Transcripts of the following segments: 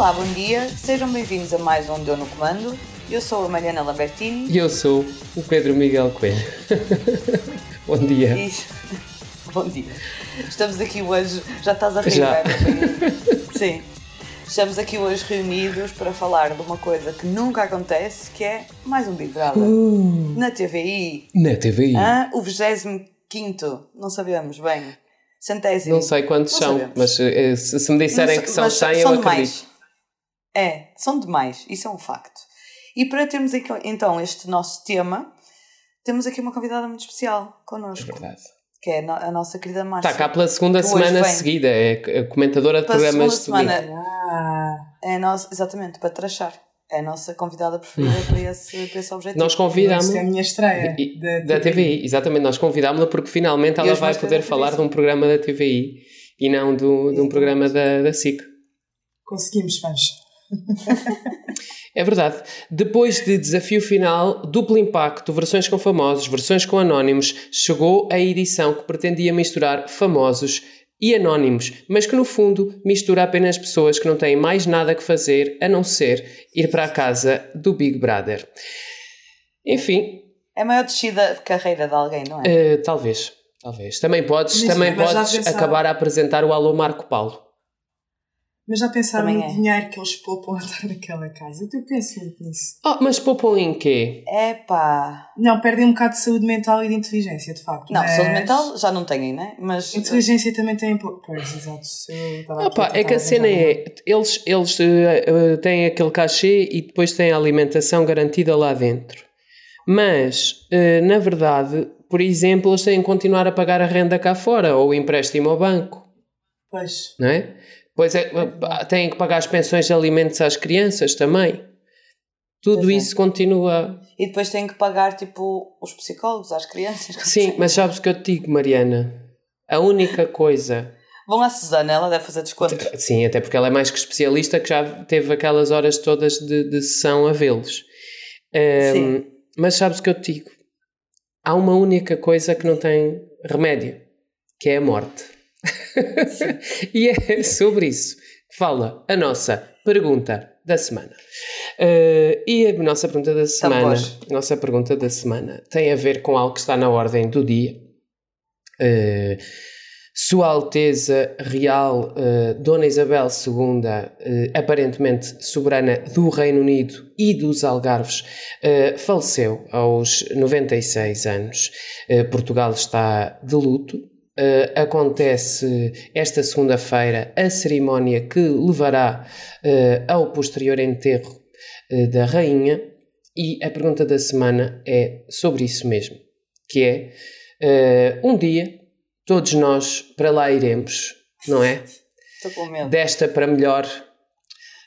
Olá, bom dia, sejam bem-vindos a mais um Deu no Comando. Eu sou a Mariana Lambertini. E eu sou o Pedro Miguel Coelho. bom dia. E... bom dia. Estamos aqui hoje, já estás a rir, Já. é? Sim. Estamos aqui hoje reunidos para falar de uma coisa que nunca acontece, que é mais um Big Brother. Uh, Na TVI. na TVI. Hã? O 25 não sabemos bem. Centésimo. Não sei quantos Não são, sabemos. mas eh, se, me disserem Não que são mas 100, eu acredito. demais. É, são demais, isso é um facto. E para termos aqui, então este nosso tema, temos aqui uma convidada muito especial É connosco, verdade. que é a no- a nossa querida Márcia. Está cá pela segunda semana vem. seguida, é comentadora de Pela programas de semana. Ah, É nossa, exatamente, para trachar. É a nossa convidada preferida para esse, para esse objetivo. Nós convidámos é a minha estreia E- da, da TVI, exatamente, nós convidámos-la porque finalmente ela vai poder falar de um programa da TVI e não do, de um programa da, da SIC. Conseguimos, fãs. É verdade. Depois de desafio final, duplo impacto, versões com famosos, versões com anónimos, chegou a edição que pretendia misturar famosos e anónimos, mas que no fundo mistura apenas pessoas que não têm mais nada que fazer a não ser ir para a casa do Big Brother. Enfim, É a maior descida de carreira de alguém, não é? eh, talvez, talvez. Também podes, também mas podes acabar a apresentar o Alô Marco Paulo. Mas já pensaram Também no é. dinheiro que eles poupam a estar naquela casa? Eu penso muito nisso. Oh, mas poupam em quê? Epá. Não, perdem um bocado de saúde mental e de inteligência, de facto. Não, mas... saúde mental já não têm, né? Mas. Inteligência também tem pouco. Pois, exato. Eu estava Ah, aqui pá, é que a cena é, eles, eles eh, têm aquele cachê e depois têm a alimentação garantida lá dentro. Mas, eh, na verdade, por exemplo, eles têm que continuar a pagar a renda cá fora ou o empréstimo ao banco. Pois. não é? Pois é, eh, têm que pagar as pensões de alimentos às crianças também. Tudo Pois é. isso continua. E depois têm que pagar, tipo, os psicólogos às crianças. Sim, mas sabes o que eu te digo, Mariana? A única coisa Vão à Susana, ela deve fazer desconto. Sim, até porque ela é mais que especialista que já teve aquelas horas todas de, de sessão a vê-los. Ahm, Sim. mas sabes o que eu te digo? Há uma única coisa que não tem remédio, que é a morte. e é sobre isso que fala a nossa pergunta da semana. Ah, e a nossa pergunta da semana, Tambores. a nossa pergunta da semana tem a ver com algo que está na ordem do dia. Ah, sua Alteza Real eh, Dona Isabel II, aparentemente soberana do Reino Unido e dos Algarves, faleceu aos 96 anos. Portugal está de luto. Eh, acontece esta segunda-feira a cerimónia que levará eh, ao posterior enterro eh, da Rainha. E a pergunta da semana é sobre isso mesmo, que é um dia todos nós para lá iremos, não é? Desta para melhor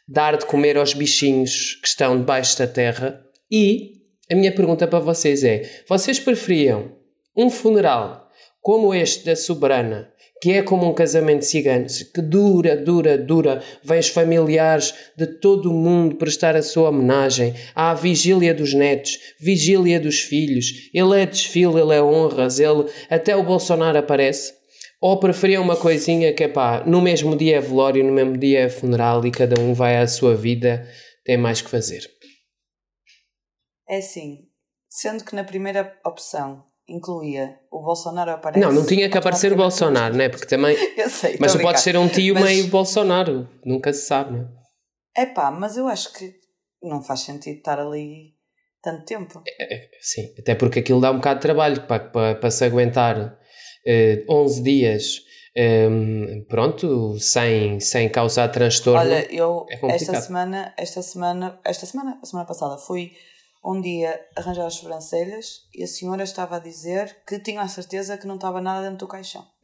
dar de comer aos bichinhos que estão debaixo da terra. E a minha pergunta para vocês é: vocês preferiam um funeral como este da soberana, que é como um casamento cigano, que dura, dura, dura, os familiares de todo o mundo prestar a sua homenagem, há a vigília dos netos, vigília dos filhos, ele é desfile, ele é honras, ele até o Bolsonaro aparece. Ou preferiam uma coisinha que é pá, no mesmo dia é velório, no mesmo dia é funeral e cada um vai à sua vida, tem mais que fazer. É assim, sendo que na primeira opção incluía o Bolsonaro aparece. Não, não tinha que aparecer o Bolsonaro, né? Porque também. Eu sei, Mas tu podes ser um tio Mas- meio Bolsonaro, nunca se sabe, né? É pá, mas eu acho que não faz sentido estar ali tanto tempo. Sim, até porque aquilo dá um bocado de trabalho para, para, para se aguentar eh, 11 dias, eh, pronto, sem, sem causar transtorno. Olha, eu é esta semana, esta semana, esta semana, a semana passada, fui um dia arranjar as sobrancelhas e a senhora estava a dizer que tinha a certeza que não estava nada dentro do caixão.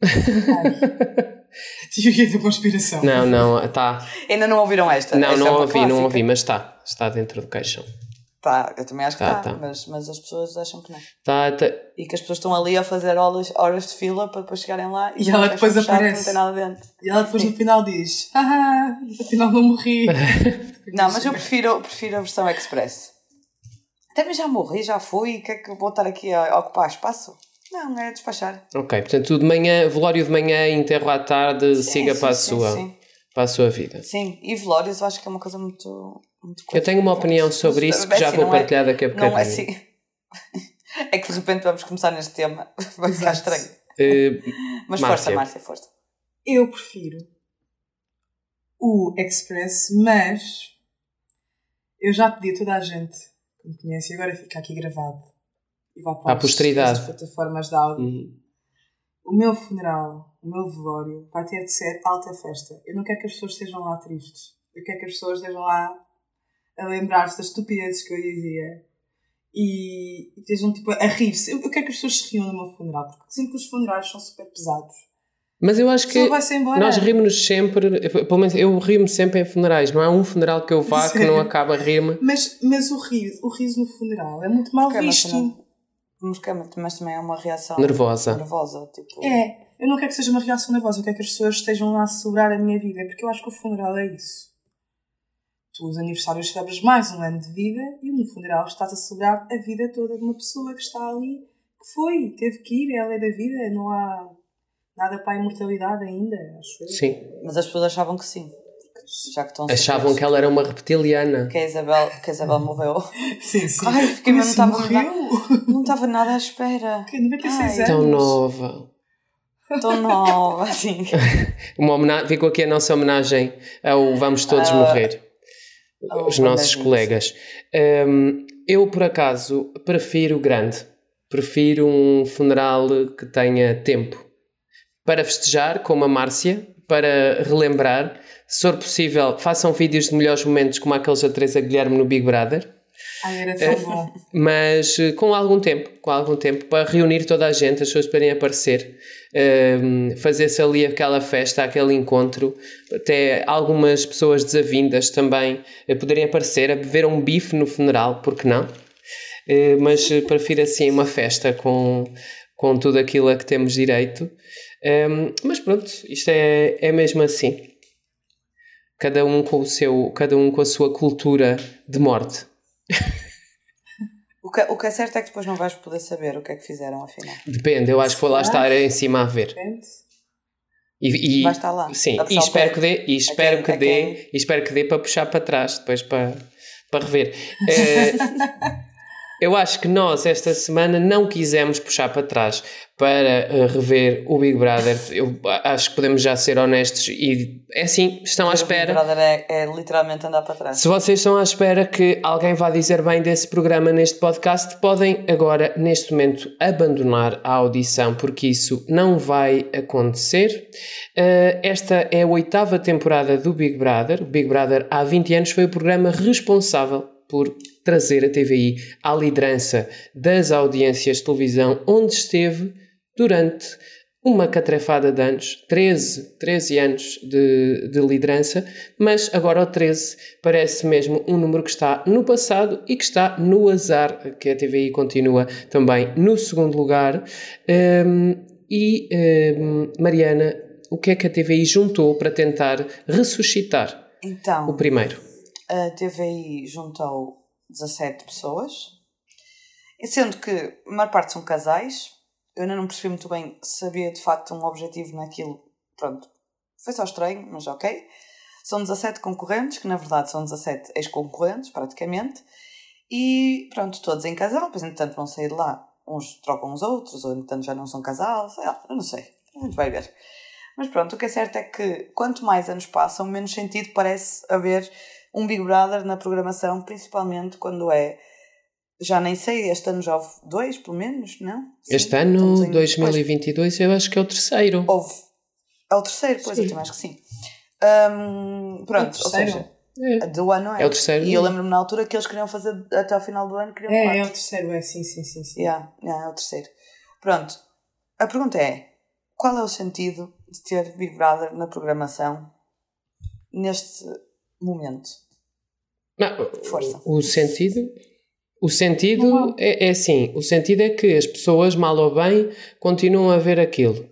Teoria da conspiração. Não, não, está. Ainda não ouviram esta? Não, Esta é não uma ouvi, não clássica. ouvi, mas está. Está dentro do caixão. Tá, eu também acho que Tá, está, tá. Mas, mas as pessoas acham que não. Está, tá, E que as pessoas estão ali a fazer horas, horas de fila para depois chegarem lá E o ela depois aparece. Não tem nada dentro. E ela depois no final diz: Ah, afinal não morri. Não, mas eu prefiro, prefiro a versão express. Também já morri, já fui, e que é que eu vou estar aqui a ocupar espaço? Não, é despachar. Ok, portanto, de manhã, velório de manhã, enterro à tarde, Sim, siga sim, para a sim, sua. sim. para a sua vida. Sim, e velórios eu acho que é uma coisa muito. muito eu tenho uma opinião sobre isso que já assim, vou partilhar é, daqui a bocadinho. Não é assim. É que de repente vamos começar neste tema, vai ficar estranho. Uh, Mas Márcia. força, Márcia, força. Eu prefiro o Express, mas eu já pedi a toda a gente que me conhece e agora fica aqui gravado e vai para a posteridade. as plataformas de áudio. Uhum. O meu funeral, o meu velório, vai ter de ser alta festa. Eu não quero que as pessoas estejam lá tristes. Eu quero que as pessoas estejam lá a lembrar-se das estupidezes que eu dizia e, e estejam tipo, a rir-se. Eu, eu, quero que as pessoas se riam no meu funeral, porque sinto que os funerais são super pesados. Mas eu acho que nós rimos-nos sempre, pelo menos eu rimo sempre em funerais, não há um funeral que eu vá Sim. que não acaba a rir-me. Mas, mas o, riso, o riso no funeral é muito mal porque visto. Também, mas também é uma reação nervosa. nervosa tipo... É, eu não quero que seja uma reação nervosa, eu quero que as pessoas estejam lá a celebrar a minha vida, porque eu acho que o funeral é isso. Tu, os aniversários, celebras mais um ano de vida e no funeral estás a celebrar a vida toda de uma pessoa que está ali, que foi, teve que ir, ela é da vida, não há nada para a imortalidade ainda, acho eu. Sim. Mas as pessoas achavam que sim. Já que estão Achavam que ela era uma reptiliana. Que a Isabel, que a Isabel morreu. sim, sim. Ai, fiquei, não estava, não estava nada à espera. Que 96 Ai, anos. Tão nova. Tão nova, sim. Uma homenagem, ficou aqui a nossa homenagem ao Vamos Todos uh, Morrer. Oh, os nossos colegas. Um, eu, por acaso, prefiro grande. Prefiro um funeral que tenha tempo para festejar, como a Márcia, para relembrar. Se for possível, façam vídeos de melhores momentos, como aqueles da Teresa Guilherme no Big Brother. Ai, era tão bom. Mas eh, com algum tempo, com algum tempo, para reunir toda a gente, as pessoas poderem aparecer, um, fazer-se ali aquela festa, aquele encontro, até algumas pessoas desavindas também uh, poderem aparecer a beber um bife no funeral, porque não? Mas prefiro assim uma festa com, com tudo aquilo a que temos direito. Um, mas pronto, isto é, é mesmo assim. Cada um com o seu, cada um com a sua cultura de morte. O que, o que é certo é que depois não vais poder saber o que é que fizeram afinal. Depende, eu acho que vou lá estar em cima a ver. Depende. E, e, Vai estar lá. Sim, e espero que dê, e espero que dê, e espero que dê para puxar para trás, depois para, para rever. Uh, eu acho que nós, esta semana, não quisemos puxar para trás para uh, rever o Big Brother. Eu acho que podemos já ser honestos e é assim, estão à espera. O Big Brother é, é, literalmente andar para trás. Se vocês estão à espera que alguém vá dizer bem desse programa neste podcast, podem agora, neste momento, abandonar a audição, porque isso não vai acontecer. Uh, esta é a oitava temporada do Big Brother. O Big Brother há 20 anos foi o programa responsável por trazer a TVI à liderança das audiências de televisão, onde esteve durante uma catrefada de anos, 13, 13 anos de, de liderança, mas agora o 13 parece mesmo um número que está no passado e que está no azar, que a TVI continua também no segundo lugar. Um, e, um, Mariana, o que é que a TVI juntou para tentar ressuscitar então, o primeiro? A TVI juntou 17 pessoas, sendo que a maior parte são casais. Eu ainda não percebi muito bem se havia de facto um objetivo naquilo. Pronto, foi só estranho, mas ok. São 17 concorrentes, que na verdade são 17 ex-concorrentes, praticamente. E pronto, todos em casal, depois entretanto vão sair de lá. Uns trocam os outros, ou entretanto já não são casal, sei lá, eu não sei. A gente vai ver. Mas pronto, o que é certo é que quanto mais anos passam, menos sentido parece haver um Big Brother na programação, principalmente quando é. Já nem sei, este ano já houve dois, pelo menos, não? Sim, este ano, em, 2022, pois, eu acho que é o terceiro. Houve. É o terceiro, pois sim. eu também acho que sim. Um, pronto, é ou seja, é. do ano é. É o terceiro. E eu lembro-me na altura que eles queriam fazer até ao final do ano. Queriam é, é o terceiro, é sim, sim, sim. sim. Yeah, yeah, é o terceiro. Pronto, a pergunta é: qual é o sentido de ter Big Brother na programação neste momento. Não, Força. O sentido. O sentido é, é assim: o sentido é que as pessoas, mal ou bem, continuam a ver aquilo.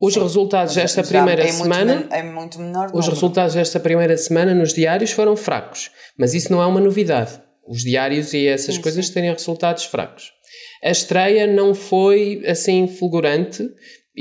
Os Sim, resultados desta primeira é semana. Muito, é muito menor. Os resultados desta primeira semana nos diários foram fracos. Mas isso não é uma novidade. Os diários e essas sim, coisas têm resultados fracos. A estreia não foi assim fulgurante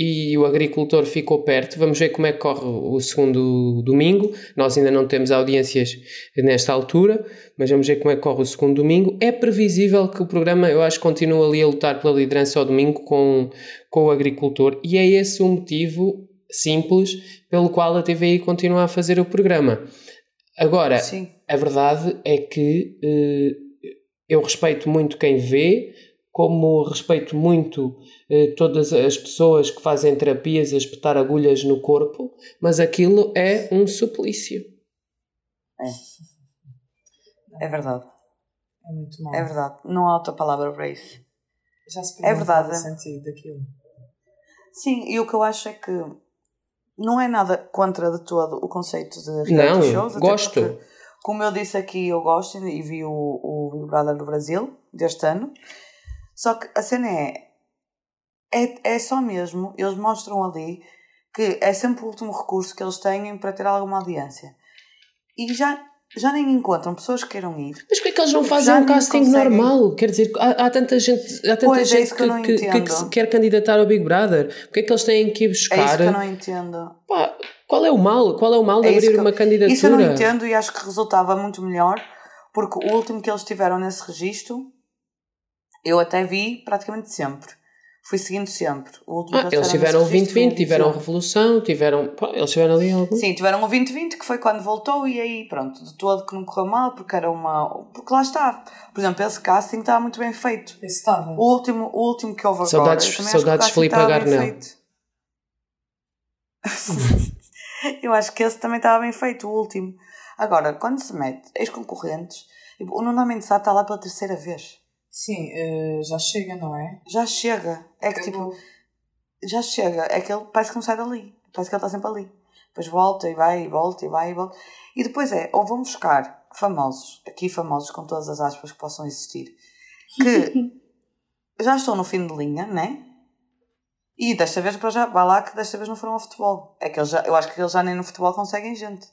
e o agricultor ficou perto. Vamos ver como é que corre o segundo domingo. Nós ainda não temos audiências nesta altura, mas vamos ver como é que corre o segundo domingo. É previsível que o programa, eu acho, continue ali a lutar pela liderança ao domingo com, com o agricultor, e é esse o motivo simples pelo qual a TVI continua a fazer o programa. Agora, Sim. a verdade é que eh, eu respeito muito quem vê, como respeito muito eh, todas as pessoas que fazem terapias a espetar agulhas no corpo, mas aquilo é um suplício. É verdade. É muito mal. É verdade. Não há outra palavra para isso. Já se É verdade. o sentido daquilo. Sim, e o que eu acho é que não é nada contra de todo o conceito de reality Não, shows. gosto. porque, como eu disse aqui, eu gosto e vi o, o Big Brother do Brasil deste ano. Só que a cena é, é. É só mesmo, eles mostram ali que é sempre o último recurso que eles têm para ter alguma audiência. E já, já nem encontram pessoas que queiram ir. Mas porquê é que eles não fazem Já um casting conseguem. normal? Quer dizer, há, há tanta gente, há tanta Pois, é gente isso que que, que- que se quer candidatar ao Big Brother. Porquê é que eles têm que ir É isso buscar? que eu não entendo. Pá, qual é o mal? Qual é o mal de É abrir eu- uma candidatura? Isso eu não entendo e acho que resultava muito melhor, porque o último que eles tiveram nesse registro, eu até vi praticamente sempre. Fui seguindo sempre. O último Ah, eles tiveram o 2020, tiveram a Revolução, tiveram. Pá, eles tiveram ali algum. Sim, tiveram o 2020, que foi quando voltou, e aí, pronto, de todo que não correu mal, porque era uma. Porque lá está. Por exemplo, esse casting estava muito bem feito. Esse estava. O último, o último que houve Saudades- agora. saudades casting Filipe feito. eu acho que esse também estava bem feito, o último. Agora, quando se mete ex-concorrentes, tipo, o Nuno Mendes está lá pela terceira vez. Sim, eh, já chega, não é? Já chega. É que tipo, já chega. É que ele parece que não sai dali. Parece que ele está sempre ali. Depois volta e vai e volta e vai e volta. E depois é, ou vão buscar famosos, aqui famosos com todas as aspas que possam existir, que já estão no fim de linha, né? E desta vez para já, vai lá que desta vez não foram ao futebol. É que eles já, eu acho que eles já nem no futebol conseguem gente.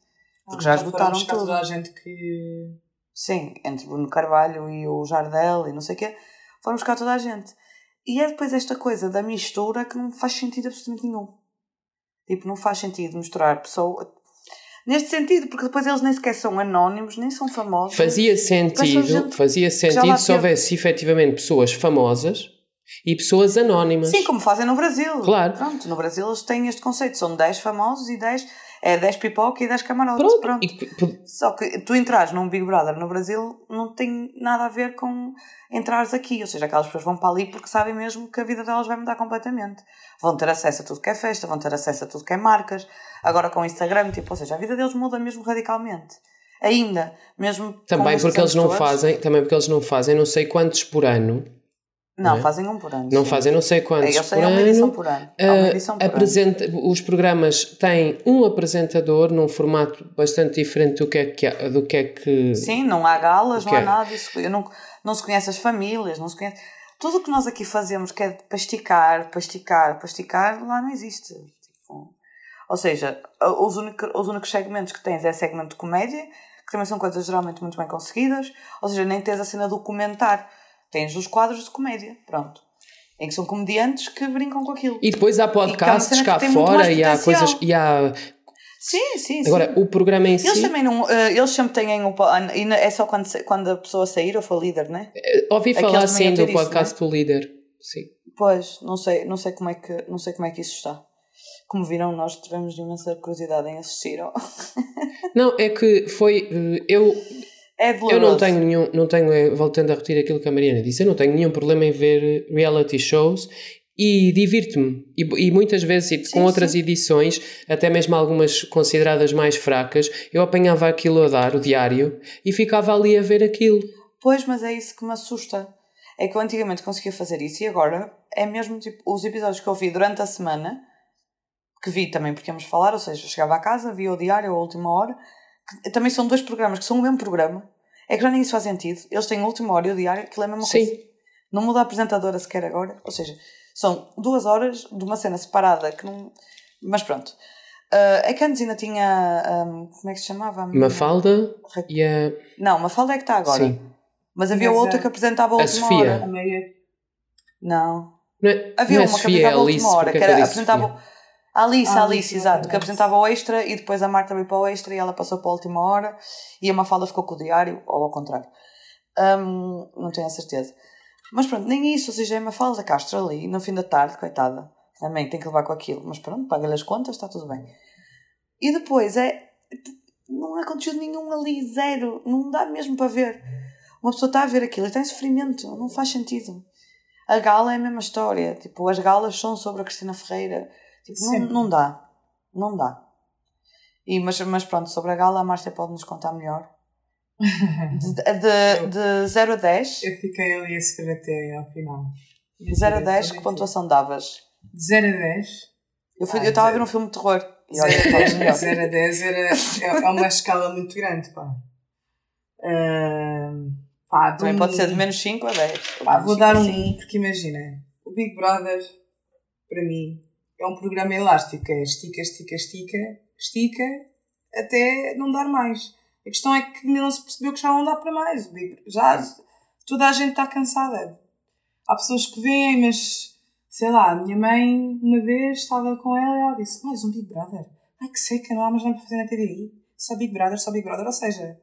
Porque já Ah, foram esgotaram buscar tudo. toda a gente que. Sim, entre Bruno Carvalho e o Jardel e não sei o quê, foram buscar toda a gente. E é depois esta coisa da mistura que não faz sentido absolutamente nenhum. Tipo, não faz sentido misturar pessoa. Neste sentido, porque depois eles nem sequer são anónimos, nem são famosos. Fazia sentido, fazia sentido se houvesse efetivamente pessoas famosas e pessoas anónimas. Sim, como fazem no Brasil. Claro. Pronto, no Brasil eles têm este conceito. São 10 famosos e 10. É 10 pipoca e 10 camarotes. Pronto. Pronto. E Só que tu entrares num Big Brother no Brasil não tem nada a ver com entrares aqui. Ou seja, aquelas pessoas vão para ali porque sabem mesmo que a vida delas vai mudar completamente. Vão ter acesso a tudo que é festa, vão ter acesso a tudo que é marcas. Agora com o Instagram, tipo, ou seja, a vida deles muda mesmo radicalmente. Ainda, mesmo também porque eles não fazem, também porque eles não fazem não sei quantos por ano. Não, não é? fazem um por ano. Não sim. fazem não sei quantos Eles por têm uma edição ano. por ano. Há uma Ah, edição por ano. apresenta, os programas têm um apresentador num formato bastante diferente do que é que, há- do que, é que Sim, não há galas, não há quê? nada disso. Eu não, não se conhece as famílias, não se conhece. Tudo o que nós aqui fazemos, que é pasticar, pasticar, pasticar, lá não existe. Tipo, ou seja, os únicos, os únicos segmentos que tens é segmento de comédia, que também são coisas geralmente muito bem conseguidas. Ou seja, nem tens a cena do. Tens os quadros de comédia, pronto. Em que são comediantes que brincam com aquilo. E depois há podcasts cena que cá fora e há coisas. E há... Sim, sim, sim. Agora, o programa em si. Eles também não. eh, eles sempre têm não- é só quando, quando a pessoa sair ou for líder, né? Ouvi Aqueles falar também sim do isso, podcast do líder. Sim. Pois, não sei, não sei como é que, não sei como é que isso está. Como viram, nós tivemos imensa curiosidade em assistir. Não, é que foi. eh, Eu, É eu doloroso. não tenho nenhum. Não tenho, eh, voltando a repetir aquilo que a Mariana disse, eu não tenho nenhum problema em ver reality shows e divirto-me. E, e muitas vezes, e com Sim, outras sim. edições, até mesmo algumas consideradas mais fracas, eu apanhava aquilo a dar, o diário, e ficava ali a ver aquilo. Pois, mas é isso que me assusta. É que eu antigamente conseguia fazer isso e agora é mesmo tipo os episódios que eu vi durante a semana, que vi também porque íamos falar, ou seja, eu chegava a casa, via o diário a última hora, que também são dois programas que são o mesmo programa. É que já nem isso faz sentido. Eles têm a última hora e o diário, aquilo é a mesma Sim. coisa. Não muda a apresentadora sequer agora. Ou seja, são duas horas de uma cena separada que não. Mas pronto. Ah, é que antes ainda tinha. ahm, como é que se chamava? A? Mafalda Ra- e a. Não, Mafalda é que está agora. Sim. Mas havia Mas outra a- que apresentava a a última Sofia. hora. A meia. Não. Não é, Havia não é uma que Sofia, é apresentava a Alice, última hora, que é que eu era, disse apresentava Sofia? A Alice, a Alice, Alice, exato, que apresentava o extra e depois a Marta veio para o extra e ela passou para a última hora e a Mafalda ficou com o diário, ou ao contrário. Hum, não tenho a certeza. Mas pronto, nem isso, ou seja, é a Mafalda Castro ali, no fim da tarde, coitada, também tem que levar com aquilo, mas pronto, paga-lhe as contas, está tudo bem. E depois é. Não há conteúdo nenhum ali, zero. Não dá mesmo para ver. Uma pessoa está a ver aquilo e está em sofrimento. Não faz sentido. A gala é a mesma história. Tipo, as galas são sobre a Cristina Ferreira. Tipo, não, não dá. Não dá. E, mas, mas pronto, sobre a gala a Márcia pode nos contar melhor. De, de, de 0 a 10. Eu fiquei ali a sofrer até ao final. De 0 a 10, que pontuação davas? De 0 a 10. Eu Ah, estava a ver um filme de terror. E 0 olha, a estava 10, melhor. 0 a 10 era, é, é uma escala muito grande, pá. Ahm, pá, Também um- pode ser de menos 5 a 10. Pá, vou 5 dar um 5. 1, porque imagina, o Big Brother, para mim, é um programa elástico. É estica, estica, estica, estica, até não dar mais. A questão é que ainda não se percebeu que já não dá para mais. Já toda a gente está cansada. Há pessoas que veem, mas sei lá, a minha mãe uma vez estava com ela e ela disse: Mais um Big Brother. Ai que seca, não há mais nada para fazer na TVI. Só Big Brother, só Big Brother. Ou seja,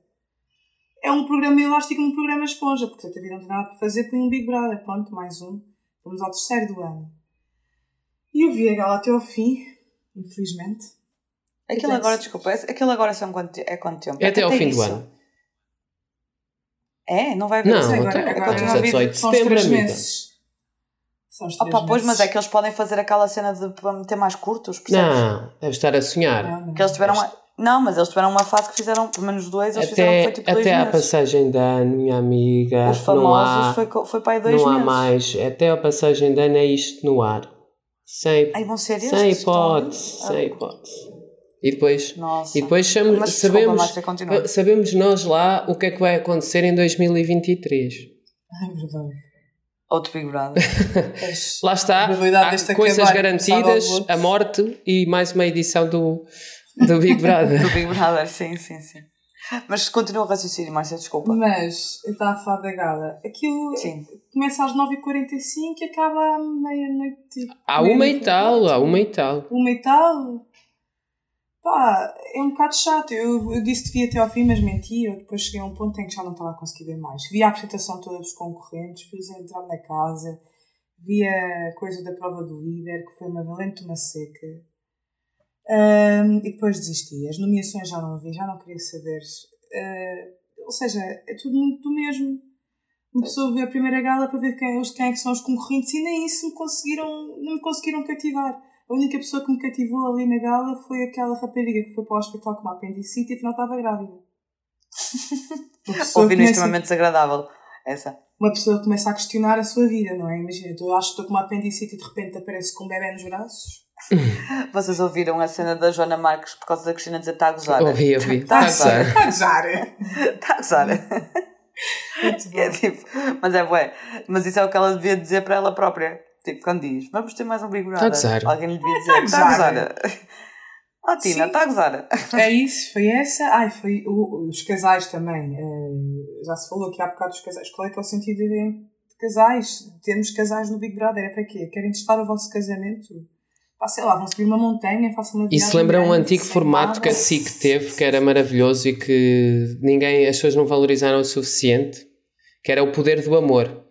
é um programa elástico, um programa esponja, porque a TV não tem nada para fazer, põe um Big Brother. Pronto, mais um. Vamos ao terceiro do ano. E eu vi a gala até ao fim, infelizmente. Aquilo agora, desculpa, é- aquilo agora são quanto, é quanto tempo? É até ao tem fim do isso. ano. É? Não vai haver Não, agora- é agora quando 18 de são os setembro, três amiga. meses. São os três Opa, pois, mas é que eles podem fazer aquela cena de meter mais curtos, percebes? Não, deve estar a sonhar. Não, não. Que eles tiveram uma... Não, mas eles tiveram uma fase que fizeram, pelo menos dois, eles fizeram Até, foi tipo dois até à meses. passagem de ano, minha amiga. Os não famosos há, foi, foi para aí dois não há meses. mais. Até a passagem de ano é isto no ar. Sem, Ai, vão ser sem hipótese. Ah, Sem hipótese. E depois, Nossa. e depois chamo- Mas desculpa, sabemos, Márcia, continua. sabemos nós lá o que é que vai acontecer em 2023. Ai, verdade. Outro Big Brother. Lá está, há coisas garantidas, a morte e mais uma edição do, do Big Brother. Do Big Brother, sim, sim, sim. Mas continua o raciocínio, Márcia, desculpa. Mas, eu estava a falar da gala. Aquilo Sim. começa às 9h45 e acaba à meia-noite. Há uma e tal, há uma e tal. Uma e tal. Pá, é um bocado chato. Eu, eu disse que via até ao fim, mas menti. Eu depois cheguei a um ponto em que já não estava a conseguir ver mais. Vi a apresentação toda dos concorrentes, vi-os entrar na casa, vi a coisa da prova do líder, que foi uma valente uma seca. Ahm, e depois desisti. As nomeações já não vi, já não queria saber. Ah, ou seja, é tudo muito do mesmo. Uma pessoa vê a primeira gala para ver quem, quem é que são os concorrentes e nem isso me conseguiram, não me conseguiram cativar. A única pessoa que me cativou ali na gala foi aquela rapariga que foi para o hospital com uma apendicite e afinal estava grávida. Começa, extremamente desagradável. Essa. uma pessoa começa a questionar a sua vida, não é? Imagina, eu acho que estou com uma apendicite e de repente aparece com um bebê nos braços. Vocês ouviram a cena da Joana Marques por causa da Cristina dizer está a gozar? Ouvi, ouvi. Está a Está a gozar. Está a gozar! Está a gozar. É tipo, mas é bué. Mas isso é o que ela devia dizer para ela própria. Tipo, quando diz, vamos ter mais um Big Brother. Está a gozar. Alguém lhe devia está a dizer, está a gozar. Oh, Tina, está a gozar. É isso, foi essa. Ai, foi o- os casais também. eh, já se falou aqui há bocado dos casais. Qual é que é o sentido de, de casais? Termos casais no Big Brother é para quê? Querem testar o vosso casamento? Pá, sei lá, vão subir uma montanha, façam uma viagem. Isso lembra um grande, antigo sem formato que a nada. SIC teve, que era maravilhoso e que ninguém, as pessoas não valorizaram o suficiente, que era o poder do amor.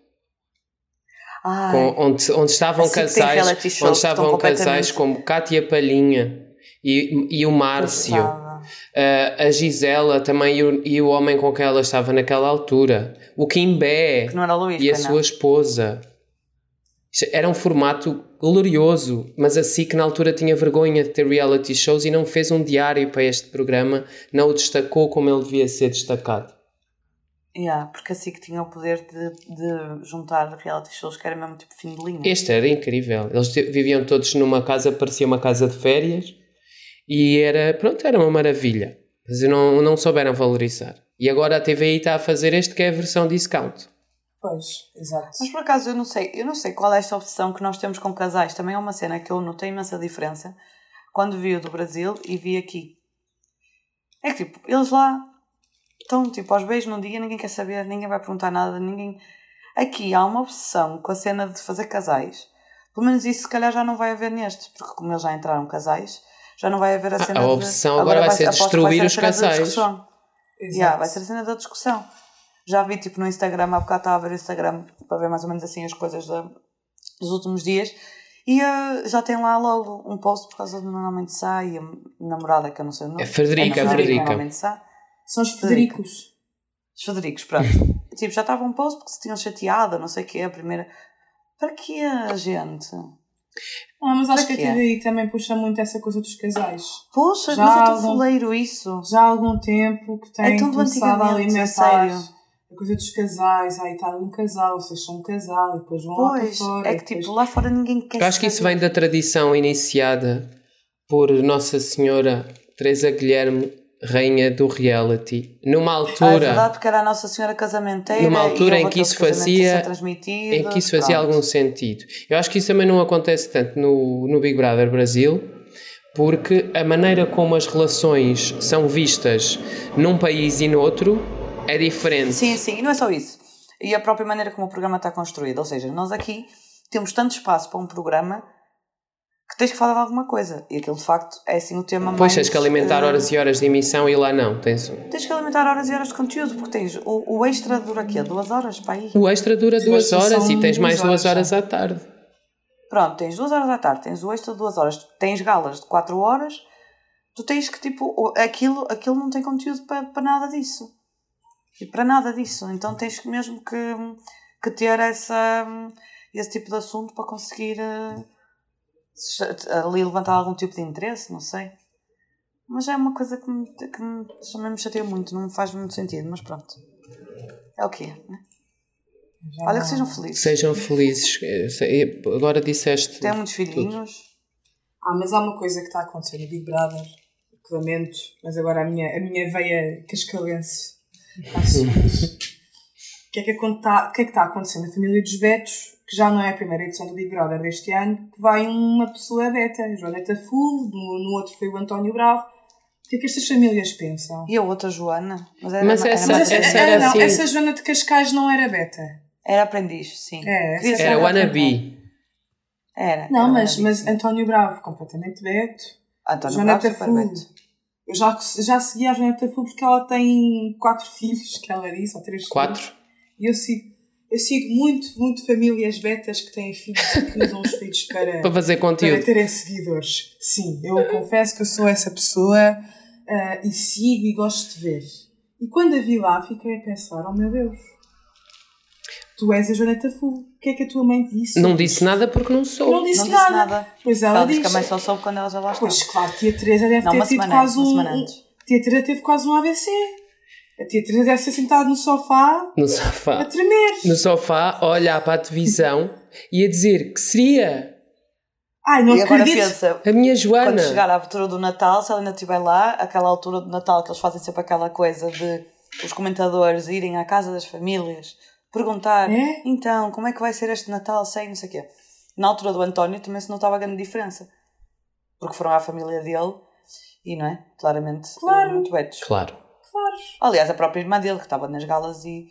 Ai, com- onde, onde estavam casais, onde que estavam casais completamente- como Cátia Palhinha e, e o Márcio, coitada. a, Gisela também e o, e o homem com quem ela estava naquela altura, o Kimbé Que Luís, e a não. sua esposa. Era um formato glorioso, mas a SIC na altura tinha vergonha de ter reality shows e não fez um diário para este programa, não o destacou como ele devia ser destacado. Yeah, porque assim que tinha o poder de, de juntar reality shows que era mesmo tipo fim de linha. Este era incrível. Eles viviam todos numa casa, parecia uma casa de férias e era, pronto, era uma maravilha. Mas não, não souberam valorizar. E agora a TVI está a fazer este que é a versão discount. Pois, exato. Mas por acaso eu não sei, eu não sei qual é esta obsessão que nós temos com casais. Também é uma cena que eu notei imensa diferença quando vi o do Brasil e vi aqui. É que tipo, eles lá estão tipo aos beijos num dia, ninguém quer saber, ninguém vai perguntar nada, ninguém. Aqui há uma obsessão com a cena de fazer casais. Pelo menos isso se calhar já não vai haver neste, porque como eles já entraram casais, já não vai haver a cena a de- opção agora vai ser que vai destruir ser a os cena da casais. discussão. Yeah, vai ser a cena da discussão. Já vi tipo no Instagram, há bocado estava a ver o Instagram para ver mais ou menos assim as coisas da- dos últimos dias e eh, já tem lá logo um post por causa do normalmente Sá e a namorada que eu não sei o nome. É Frederica, a Frederica. São os Federicos. Os Federicos, pronto. tipo, já estava um post porque se tinham chateado, não sei o quê, a primeira. Para que gente? Ah, mas acho Para que a? TVI também puxa muito essa coisa dos casais. Poxa, Já mas é tão algum- isso. Já há algum tempo que tem É começado a a alimentar sério. A coisa dos casais. Aí está um casal, vocês são um casal, e depois vão lá para Pois, fora. é que depois- tipo, lá fora ninguém quer Eu acho que isso vem da tradição iniciada por Nossa Senhora Teresa Guilherme, rainha do reality, numa Ah, é altura verdade, porque era a Nossa Senhora casamenteira. Numa e altura em que isso fazia- em que isso fazia pronto. algum sentido. Eu acho que isso também não acontece tanto no, no Big Brother Brasil, porque a maneira como as relações são vistas num país e no outro é diferente. Sim, sim, e não é só isso. E a própria maneira como o programa está construído. Ou seja, nós aqui temos tanto espaço para um programa que tens que falar de alguma coisa. E aquilo de facto é assim o tema Pois mais. tens que alimentar eh, horas e horas de emissão e lá não. Tens... Tens que alimentar horas e horas de conteúdo, porque tens o, o extra dura aqui duas horas para aí. O extra dura duas mas horas e tens duas mais duas horas, horas à tarde. Pronto, tens duas horas à tarde, tens o extra de duas horas, tens galas de quatro horas, tu tens que tipo, aquilo, aquilo não tem conteúdo para, para nada disso. E para nada disso. Então tens que mesmo que, que ter essa, esse tipo de assunto para conseguir eh, ali levantar algum tipo de interesse, não sei. Mas é uma coisa que, me, que me, também me chateia muito, não me faz muito sentido, mas pronto. É o que é, né? Já Olha que sejam felizes. Sejam felizes. Eh, se- Agora disseste. Têm muitos filhinhos. Ah, mas há uma coisa que está a acontecer no Big Brother, que lamento, mas agora a minha, a minha veia cascalense está a subir. O que, é que, que é que está acontecendo na família dos Betos, que já não é a primeira edição do Big Brother deste ano, que vai uma pessoa beta, Joaneta Full, no, no outro foi o António Bravo. O que é que estas famílias pensam? E a outra Joana. Mas, era, Mas era essa- Mas essa essa, era não, assim- essa Joana de Cascais não era beta. Era aprendiz, sim. É, Era Sim. wannabe. Era. Não, era mas, aprendiz, mas. António Bravo, completamente beto. António Joaneta Bravo, super Full. beto. Eu já, já segui a Joaneta Full porque ela tem quatro filhos, que ela disse, ou três filhos. Quatro? E eu sigo, eu sigo muito, muito famílias betas que têm filhos e que usam os filhos para, Para fazer para conteúdo. terem seguidores. Sim, eu confesso que eu sou essa pessoa ah, e sigo e gosto de ver. E quando a vi lá, fiquei a pensar: oh meu Deus, tu és a Joaneta Full. O que é que a tua mãe disse? Não disse nada porque não sou. Não disse, Não disse nada. nada. Pois ela Ela disse que a mãe só soube quando ela já lá estava. Pois claro, tia Teresa deve Não, ter uma tido semana quase um. um-. Tia Teresa teve quase um AVC. A tia Teresa deve ser sentada no sofá No a sofá. tremer. No sofá, a olhar para a televisão e a dizer que seria Ai, não e agora acredito. pensa, a minha quando Joana. chegar à altura do Natal, se ela ainda estiver lá, aquela altura do Natal que eles fazem sempre aquela coisa de os comentadores irem à casa das famílias perguntar É? então, como é que vai ser este Natal sem não sei o quê. Na altura do António também se notava grande diferença. Porque foram à família dele e, não é? Claramente, Claro. muito betos. Claro. Claro. Aliás, a própria irmã dele, que estava nas galas, e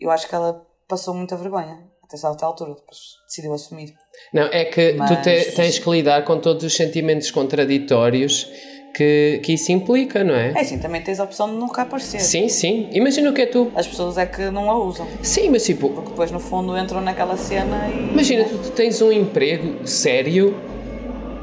eu acho que ela passou muita vergonha até certa altura, depois decidiu assumir. Não, é que tu Mas- te- tens que lidar com todos os sentimentos contraditórios que, que isso implica, não é? É assim, também tens a opção de nunca aparecer. Sim, sim. Imagina o que é tu. As pessoas é que não a usam, Sim, mas tipo, porque depois no fundo entram naquela cena e. imagina tu, tu tens um emprego sério,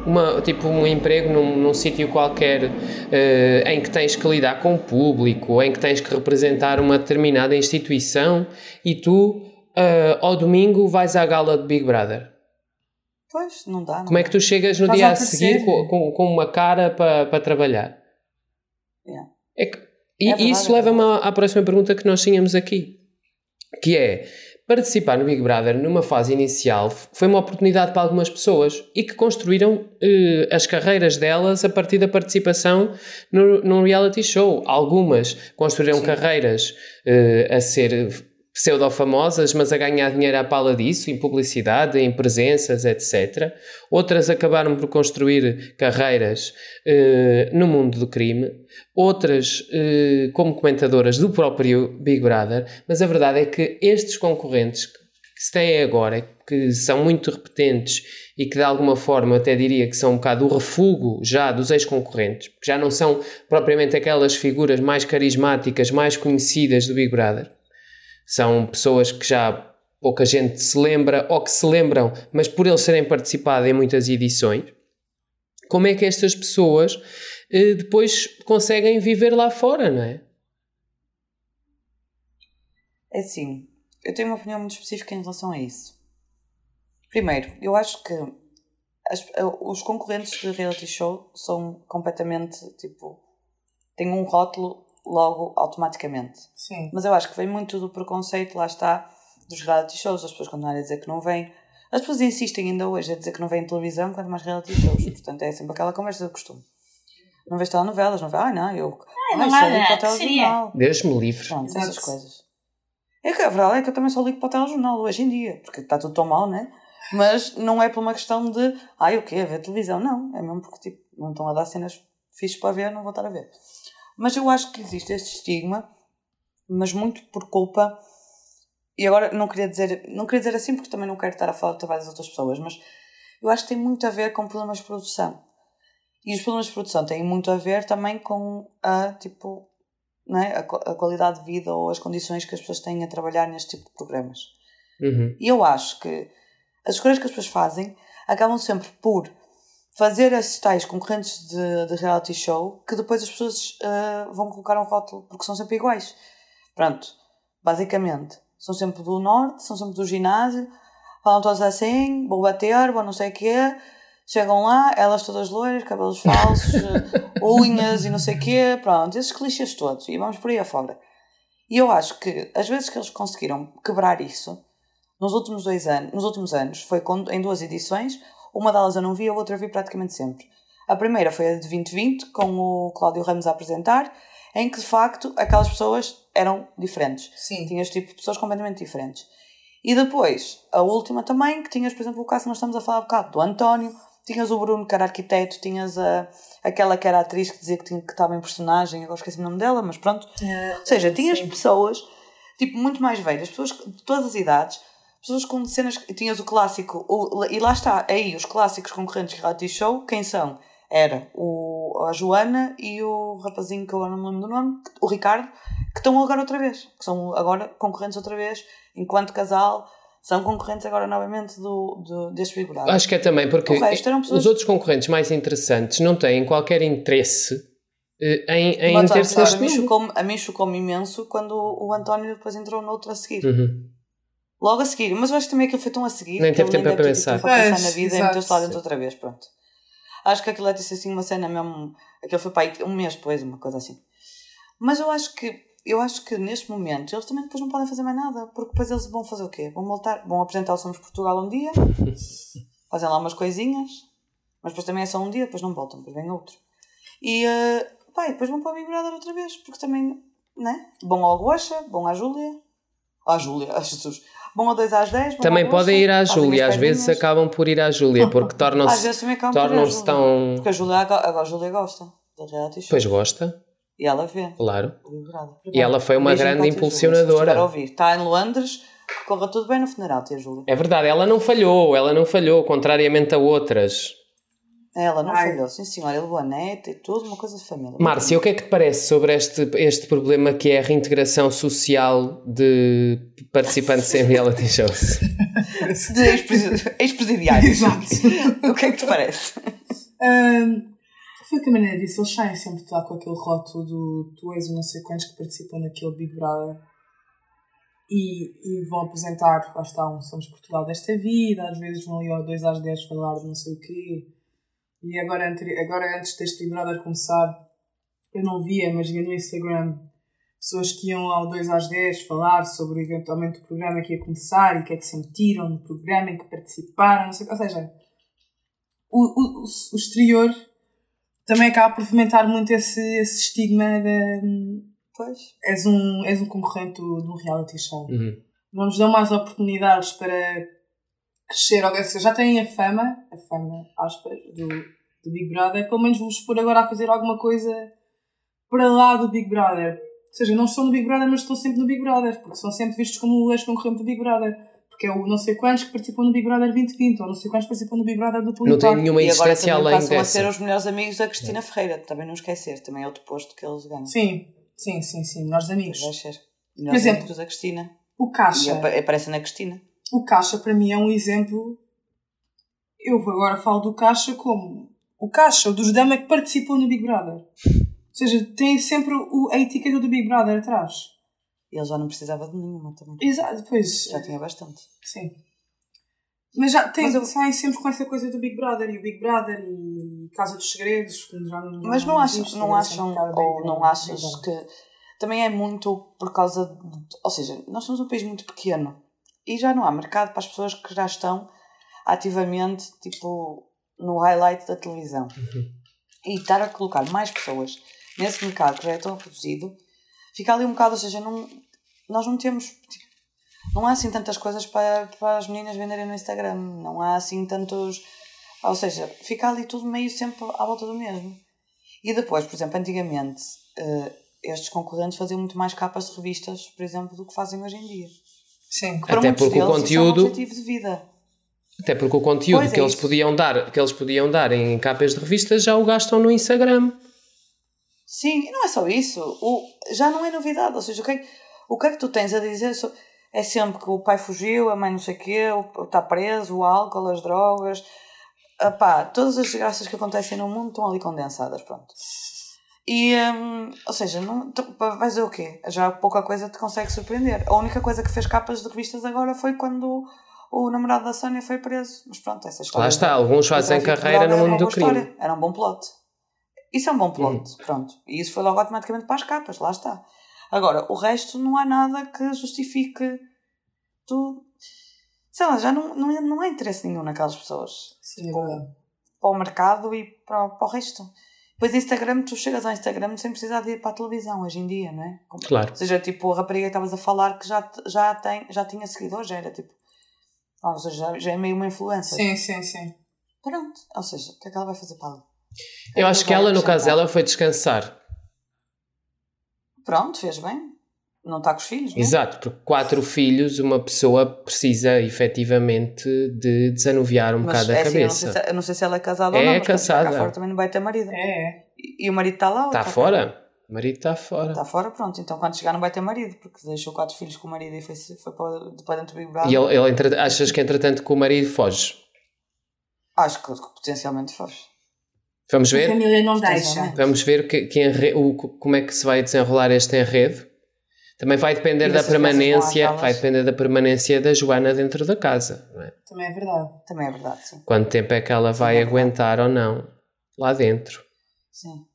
uma, tipo um emprego num, num sítio qualquer eh, em que tens que lidar com o público, em que tens que representar uma determinada instituição e tu eh, ao domingo vais à gala de Big Brother. Pois, não dá. Não Como é que tu chegas no Estás dia a a seguir com, com, com uma cara para trabalhar? Yeah. É que- e É verdade, isso é leva-me à, à próxima pergunta que nós tínhamos aqui, que é participar no Big Brother numa fase inicial foi uma oportunidade para algumas pessoas e que construíram eh, as carreiras delas a partir da participação no, num reality show. Algumas construíram Sim. carreiras eh, a ser pseudo-famosas, mas a ganhar dinheiro à pala disso, em publicidade, em presenças, etc. Outras acabaram por construir carreiras eh, no mundo do crime, outras eh, como comentadoras do próprio Big Brother, mas a verdade é que estes concorrentes que se têm agora, que são muito repetentes e que de alguma forma até diria que são um bocado o refúgio já dos ex-concorrentes, porque já não são propriamente aquelas figuras mais carismáticas, mais conhecidas do Big Brother. São pessoas que já pouca gente se lembra ou que se lembram, mas por eles terem participado em muitas edições. Como é que estas pessoas eh, depois conseguem viver lá fora, não é? É assim, eu tenho uma opinião muito específica em relação a isso. Primeiro, eu acho que as, os concorrentes de reality show são completamente tipo. têm um rótulo logo automaticamente. Sim. Mas eu acho que vem muito do preconceito, lá está, dos reality shows. As pessoas continuarem a dizer que não vêm. As pessoas insistem ainda hoje a dizer que não vêm televisão, quanto mais reality shows. Portanto, é sempre aquela conversa do costume. Não vês telenovelas, não vês. Ai, não, eu. Ai, não só ligo para o telejornal. Deus me livre. Pronto, Exato. essas coisas. É que a verdade é que eu também só ligo para o telejornal hoje em dia, porque está tudo tão mal, né? Mas não é por uma questão de, ai, o quê, a ver televisão. Não, é mesmo porque, tipo, não estão a dar cenas fixas para ver, não vou estar a ver. Mas eu acho que existe este estigma, mas muito por culpa. E agora não queria dizer, não queria dizer assim porque também não quero estar a falar do trabalho das outras pessoas, mas eu acho que tem muito a ver com problemas de produção. E os problemas de produção têm muito a ver também com a, tipo, é? a qualidade de vida ou as condições que as pessoas têm a trabalhar neste tipo de programas. Uhum. E eu acho que as escolhas que as pessoas fazem acabam sempre por fazer esses tais concorrentes de, de reality show que depois as pessoas ah, vão colocar um rótulo porque são sempre iguais. Pronto, basicamente, são sempre do norte, são sempre do ginásio, falam todos assim, vou bater, vou não sei o quê. Chegam lá, elas todas loiras, cabelos falsos, eh, unhas e não sei o quê, pronto, esses clichês todos, e vamos por aí afora. E eu acho que as vezes que eles conseguiram quebrar isso, nos últimos dois anos, nos últimos anos, foi com- em duas edições, uma delas eu não vi, a outra eu vi praticamente sempre. A primeira foi a de 2020, com o Cláudio Ramos a apresentar, em que de facto aquelas pessoas eram diferentes. Sim. Tinhas tipo pessoas completamente diferentes. E depois, a última também, que tinhas, por exemplo, o caso que nós estamos a falar há bocado, do António, tinhas o Bruno, que era arquiteto, tinhas a, aquela que era atriz que dizia que, tinha, que estava em personagem, agora esqueci o nome dela, mas pronto. Ou seja, tinhas sim. pessoas, tipo, muito mais velhas, pessoas de todas as idades, pessoas com cenas. Tinhas o clássico, o- e lá está, aí, os clássicos concorrentes de reality show, quem são? Era o, a Joana e o rapazinho que eu não me lembro do nome, o Ricardo, que estão agora outra vez, que são agora concorrentes outra vez, enquanto casal, são concorrentes agora novamente do, do, deste Big Brother. Acho que é também porque pessoas- os outros concorrentes mais interessantes não têm qualquer interesse eh, em, em Mas, ter-se sabe, neste a mim chocou-me- chocou-me imenso quando o António depois entrou no outro a seguir. Uhum. Logo a seguir, mas eu acho que também aquilo foi tão a seguir Nem que teve tempo nem para pensar. tempo para pensar Pois, na vida e exato. meteu-se lá dentro outra vez, pronto. Acho que aquilo sido assim uma cena mesmo. Aquilo foi para aí um mês depois, uma coisa assim. Mas eu acho que eu acho que neste momento eles também depois não podem fazer mais nada, porque depois eles vão fazer o quê? Vão voltar, vão apresentar o Somos Portugal um dia, fazem lá umas coisinhas, mas depois também é só um dia, depois não voltam, depois vem outro. E, eh, pá, e depois vão para o Big Brother outra vez, porque também, né? Bom ao Gocha, bom à Júlia, à Júlia, a Jesus, bom ao 2 às 10. bom Também podem ir à Júlia, às vezes acabam por ir à Júlia, porque Às tornam-se Júlia. tão. Porque a Júlia, agora a Júlia gosta do reality show. Pois gosta, E ela vê. claro. E ela foi uma grande para a impulsionadora. se estiver a ouvir. Está em Londres, corra tudo bem no funeral, tia Júlia. É verdade, ela não falhou, ela não falhou, contrariamente a outras. Ela não Ai. falhou, sim senhora. Ele boa neta e tudo, uma coisa de família. Márcia, o que é que te parece sobre este, este problema que é a reintegração social de participantes em reality shows? De ex-presi- ex-presidiários. Exato. o que é que te parece? Ahm, foi o que a Maria disse, eles saem sempre lá com aquele rótulo do tu és o não sei quantos que participam naquele Big Brother e, e vão apresentar, lá está, um Somos Portugal desta vida, às vezes vão ali ao 2 às 10 falar de não sei o quê. E agora, agora antes deste Brother começar, eu não via, mas via no Instagram pessoas que iam ao 2 às 10 falar sobre eventualmente o programa que ia começar e o que é que sentiram no programa em que participaram, não sei. Ou seja, o, o, o, exterior também acaba por fomentar muito esse, esse estigma de Pois. és um, és um concorrente do- de um reality show. Uhum. Não nos dão mais oportunidades para crescer, ou seja, já têm a fama, a fama, aspas, do, do Big Brother, pelo menos vos expor agora a fazer alguma coisa para lá do Big Brother. Ou seja, não estão no Big Brother, mas estão sempre no Big Brother, porque são sempre vistos como o ex-concorrente do Big Brother. Porque é o não sei quantos que participam no Big Brother 2020, ou não sei quantos participam no Big Brother do Não tem nenhuma E existência além passam a ser os melhores amigos da Cristina Ferreira, também não esquecer, também é outro posto que eles ganham. Sim, sim, sim, sim, melhores amigos. Vai ser. Melhores exemplo, amigos da Cristina. O E Caixa, apa- aparece na Cristina. O Caixa para mim é um exemplo. Eu agora falo do Caixa como o Caixa, o dos Dama que participou no Big Brother. Ou seja, tem sempre o, a etiqueta do Big Brother atrás. Ele já não precisava de nenhuma também. Exato, pois. Já tinha bastante. Sim. Mas já tem, Mas eu- saem sempre com essa coisa do Big Brother e o Big Brother e Casa dos Segredos. que já não, Mas não acham, existe, não é sempre acham ou não achas que também é muito por causa de, ou seja, nós somos um país muito pequeno e já não há mercado para as pessoas que já estão ativamente tipo no highlight da televisão. E estar a colocar mais pessoas nesse mercado que já é tão reduzido, fica ali um bocado, ou seja, não, nós não temos tipo, não há assim tantas coisas para, para as meninas venderem no Instagram, não há assim tantos. Ou seja, fica ali tudo meio sempre à volta do mesmo. E depois, por exemplo, antigamente, eh, estes concorrentes faziam muito mais capas de revistas, por exemplo, do que fazem hoje em dia. Sim. Que para Até porque o isso é um conteúdo- objetivo de vida. Até porque o conteúdo é que, eles isso. podiam dar, que eles podiam dar em capas de revistas já o gastam no Instagram. Sim, e não é só isso. O, já não é novidade. Ou seja, o que, é, que- o que é que tu tens a dizer? É sempre que o pai fugiu, a mãe não sei o quê, o- está preso, o álcool, as drogas. Epá, todas as desgraças que acontecem no mundo estão ali condensadas, pronto. E, hum, ou seja, não, tu, vais dizer o quê? Já pouca coisa te consegue surpreender. A única coisa que fez capas de revistas agora foi quando o, o namorado da Sónia foi preso. Mas pronto, essa história. Lá está, alguns fazem carreira no era mundo uma do crime. história, Era um bom plot. Isso é um bom plot, Uhum. pronto. E isso foi logo automaticamente para as capas, lá está. Agora, o resto não há nada que justifique tu. Sei lá, já não, não, não há interesse nenhum naquelas pessoas. Sim, é. Para o mercado e para, para o resto. Depois Instagram, tu chegas ao Instagram sem precisar de ir para a televisão hoje em dia, não é? Como- Claro. Ou seja, tipo, a rapariga que estavas a falar que já, já, tem, já tinha seguidores, já era tipo. Ou seja, já, já é meio uma influência. Sim, sim, sim. Pronto. Ou seja, o que é que ela vai fazer para ali? Eu acho que ela, no caso dela, foi descansar. Pronto, fez bem. Não está com os filhos, não é? Exato, porque quatro filhos, uma pessoa precisa efetivamente de desanuviar um Mas bocado é a assim, eu não, sei cabeça. se, eu não sei se ela é casada É ou não, mas chegar casada. cá fora também não vai ter marido. É, é. E, e o marido está lá? ou Está cá? fora? O marido está fora. Está fora, pronto. Então quando chegar não vai ter marido, porque deixou quatro filhos com o marido e foi, foi para, para dentro do Big Brother. E ele, ele entre- achas que entretanto que o marido foge? Acho que, que potencialmente foge. Vamos A ver? família não deixa. Vamos ver que, que enre- o, como é que se vai desenrolar este enredo. Também vai depender da permanência, vai depender da permanência da Joana dentro da casa. é? Também é verdade. Também é verdade, sim. Quanto tempo é que ela vai é aguentar ou não lá dentro? sim.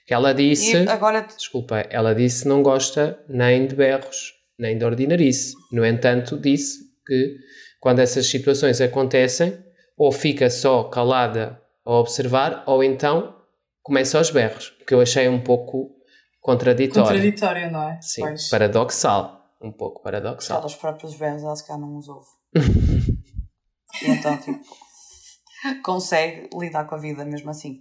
Porque ela disse, E agora, desculpa, ela disse que não gosta nem de berros, nem de ordinarice. No entanto, disse que quando essas situações acontecem, ou fica só calada a observar, ou então começa aos berros, que eu achei um pouco contraditório. Contraditório, não é? Sim, Pois. paradoxal. Um pouco paradoxal. os próprios ela se calhar não os ouve. então, tipo, consegue lidar com a vida mesmo assim.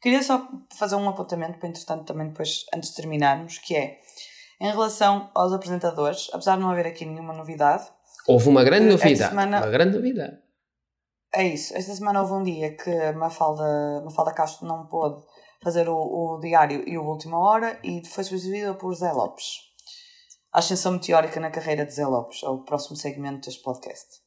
Queria só fazer um apontamento para, entretanto, também depois, antes de terminarmos, que é, em relação aos apresentadores, apesar de não haver aqui nenhuma novidade, Houve uma grande Esta novidade. semana- Uma grande novidade. É isso. Esta semana houve um dia que a Mafalda, Mafalda Castro não pôde fazer o, o diário e o Última Hora e foi substituída por Zé Lopes. A ascensão meteórica na carreira de Zé Lopes, é o próximo segmento deste podcast.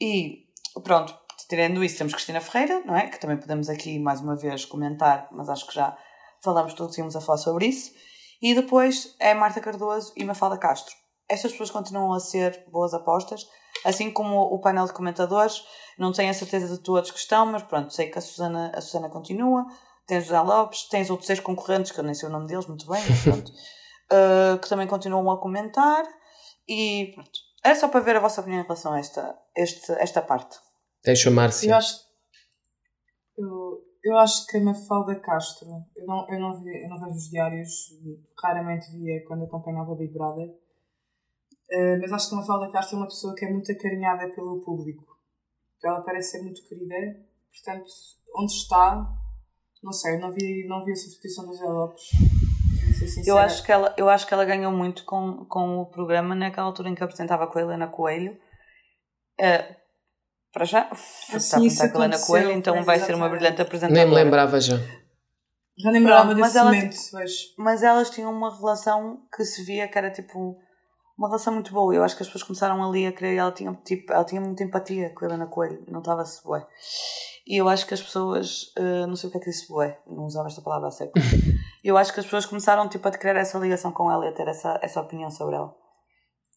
E pronto, tirando isso, temos Cristina Ferreira, não é? Que também podemos aqui mais uma vez comentar, mas acho que já falamos tudo que tínhamos a falar sobre isso. E depois é Marta Cardoso e Mafalda Castro. Estas pessoas continuam a ser boas apostas, assim como o painel de comentadores. Não tenho a certeza de todos que estão, mas pronto, sei que a Susana, a Susana continua. Tens José Lopes, tens outros seis concorrentes, que eu nem sei o nome deles muito bem, mas pronto, uh, que também continuam a comentar. E pronto. É só para ver a vossa opinião em relação a esta, este, esta parte. Deixa a Márcia. Eu acho, eu, eu acho que a Mafalda Castro, eu não, eu, não vi, eu não vejo os diários, raramente via quando acompanhava o Big Brother, Eh, mas acho que a Mafalda Castro é uma pessoa que é muito acarinhada pelo público. Ela parece ser muito querida, portanto, onde está, não sei, não vi, não vi a substituição do Zé Lopes. Vou ser Eu acho, que ela, eu acho que ela ganhou muito com, com o programa naquela altura em que apresentava com a Helena Coelho Uh, para já, Assim, está a isso pintar com a Helena Coelho, então vai ser uma brilhante apresentadora. Nem me lembrava já. Já nem lembrava Pronto, desse mas ela- momento, pois. Mas elas tinham uma relação que se via que era tipo uma relação muito boa. Eu acho que as pessoas começaram ali a querer. Ela tinha, tipo, ela tinha muita empatia com a Helena Coelho, não estava-se. E eu acho que as pessoas. eh, não sei o que é que disse bué, não usava esta palavra a seco. eu acho que as pessoas começaram tipo, a criar essa ligação com ela e a ter essa, essa opinião sobre ela.